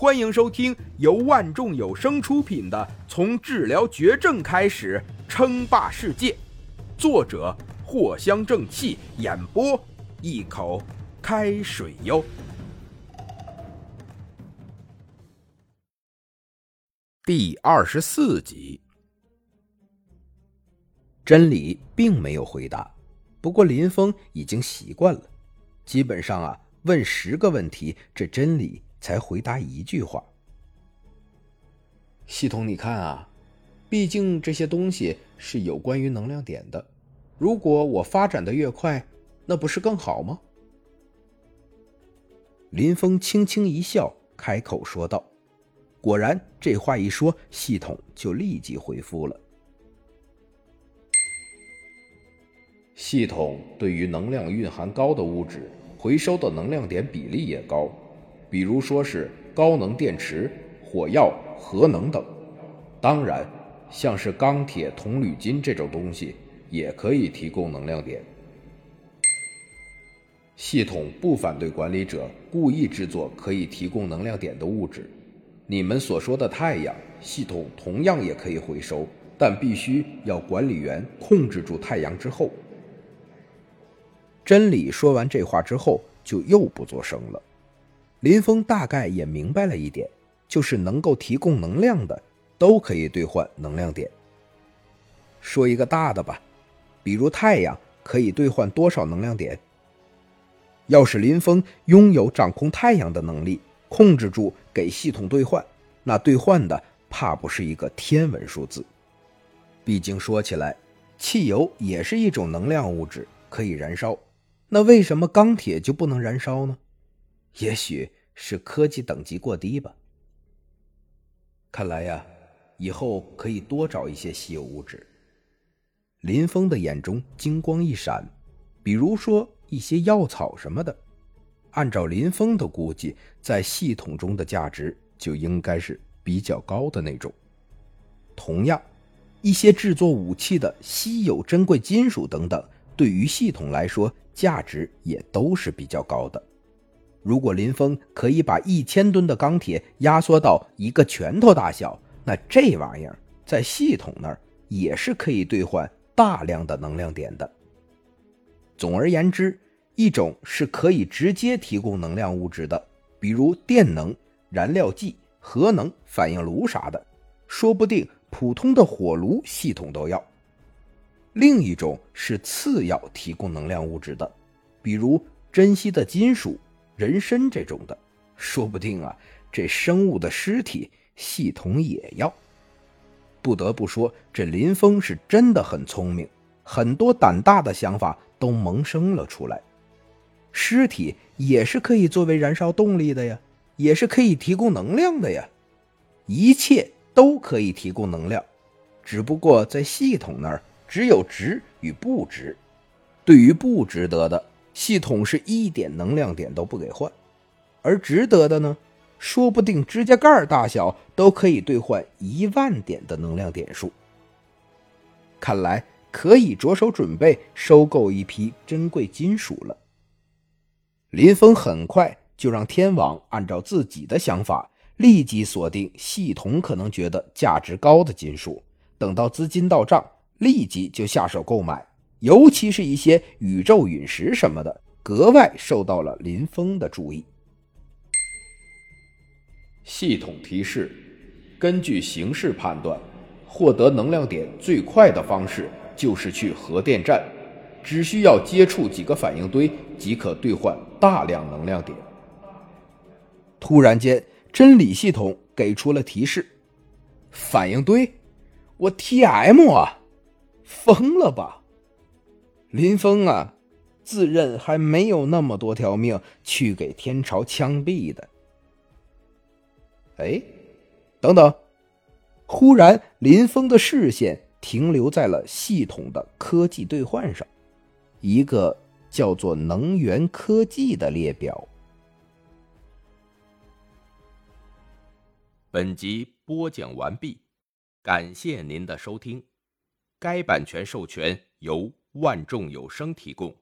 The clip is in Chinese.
欢迎收听由万众有声出品的《从治疗绝症开始称霸世界》，作者藿香正气，演播一口开水哟。第二十四集，真理并没有回答，不过林峰已经习惯了，基本上啊，问十个问题，这真理。才回答一句话。系统，你看啊，毕竟这些东西是有关于能量点的。如果我发展的越快，那不是更好吗？林峰轻轻一笑，开口说道。果然，这话一说，系统就立即回复了。系统对于能量蕴含高的物质，回收的能量点比例也高。比如说是高能电池、火药、核能等，当然，像是钢铁、铜、铝、金这种东西也可以提供能量点。系统不反对管理者故意制作可以提供能量点的物质。你们所说的太阳，系统同样也可以回收，但必须要管理员控制住太阳之后。真理说完这话之后，就又不作声了。林峰大概也明白了一点，就是能够提供能量的，都可以兑换能量点。说一个大的吧，比如太阳可以兑换多少能量点？要是林峰拥有掌控太阳的能力，控制住给系统兑换，那兑换的怕不是一个天文数字。毕竟说起来，汽油也是一种能量物质，可以燃烧。那为什么钢铁就不能燃烧呢？也许是科技等级过低吧。看来呀，以后可以多找一些稀有物质。林峰的眼中金光一闪，比如说一些药草什么的。按照林峰的估计，在系统中的价值就应该是比较高的那种。同样，一些制作武器的稀有珍贵金属等等，对于系统来说，价值也都是比较高的。如果林峰可以把一千吨的钢铁压缩到一个拳头大小，那这玩意儿在系统那儿也是可以兑换大量的能量点的。总而言之，一种是可以直接提供能量物质的，比如电能、燃料剂、核能、反应炉啥的，说不定普通的火炉系统都要；另一种是次要提供能量物质的，比如珍稀的金属。人参这种的，说不定啊，这生物的尸体系统也要。不得不说，这林峰是真的很聪明，很多胆大的想法都萌生了出来。尸体也是可以作为燃烧动力的呀，也是可以提供能量的呀，一切都可以提供能量，只不过在系统那儿只有值与不值。对于不值得的。系统是一点能量点都不给换，而值得的呢，说不定指甲盖大小都可以兑换一万点的能量点数。看来可以着手准备收购一批珍贵金属了。林峰很快就让天网按照自己的想法，立即锁定系统可能觉得价值高的金属，等到资金到账，立即就下手购买。尤其是一些宇宙陨石什么的，格外受到了林峰的注意。系统提示：根据形势判断，获得能量点最快的方式就是去核电站，只需要接触几个反应堆即可兑换大量能量点。突然间，真理系统给出了提示：反应堆，我 TM 啊，疯了吧？林峰啊，自认还没有那么多条命去给天朝枪毙的。哎，等等！忽然，林峰的视线停留在了系统的科技兑换上，一个叫做“能源科技”的列表。本集播讲完毕，感谢您的收听。该版权授权由。万众有声提供。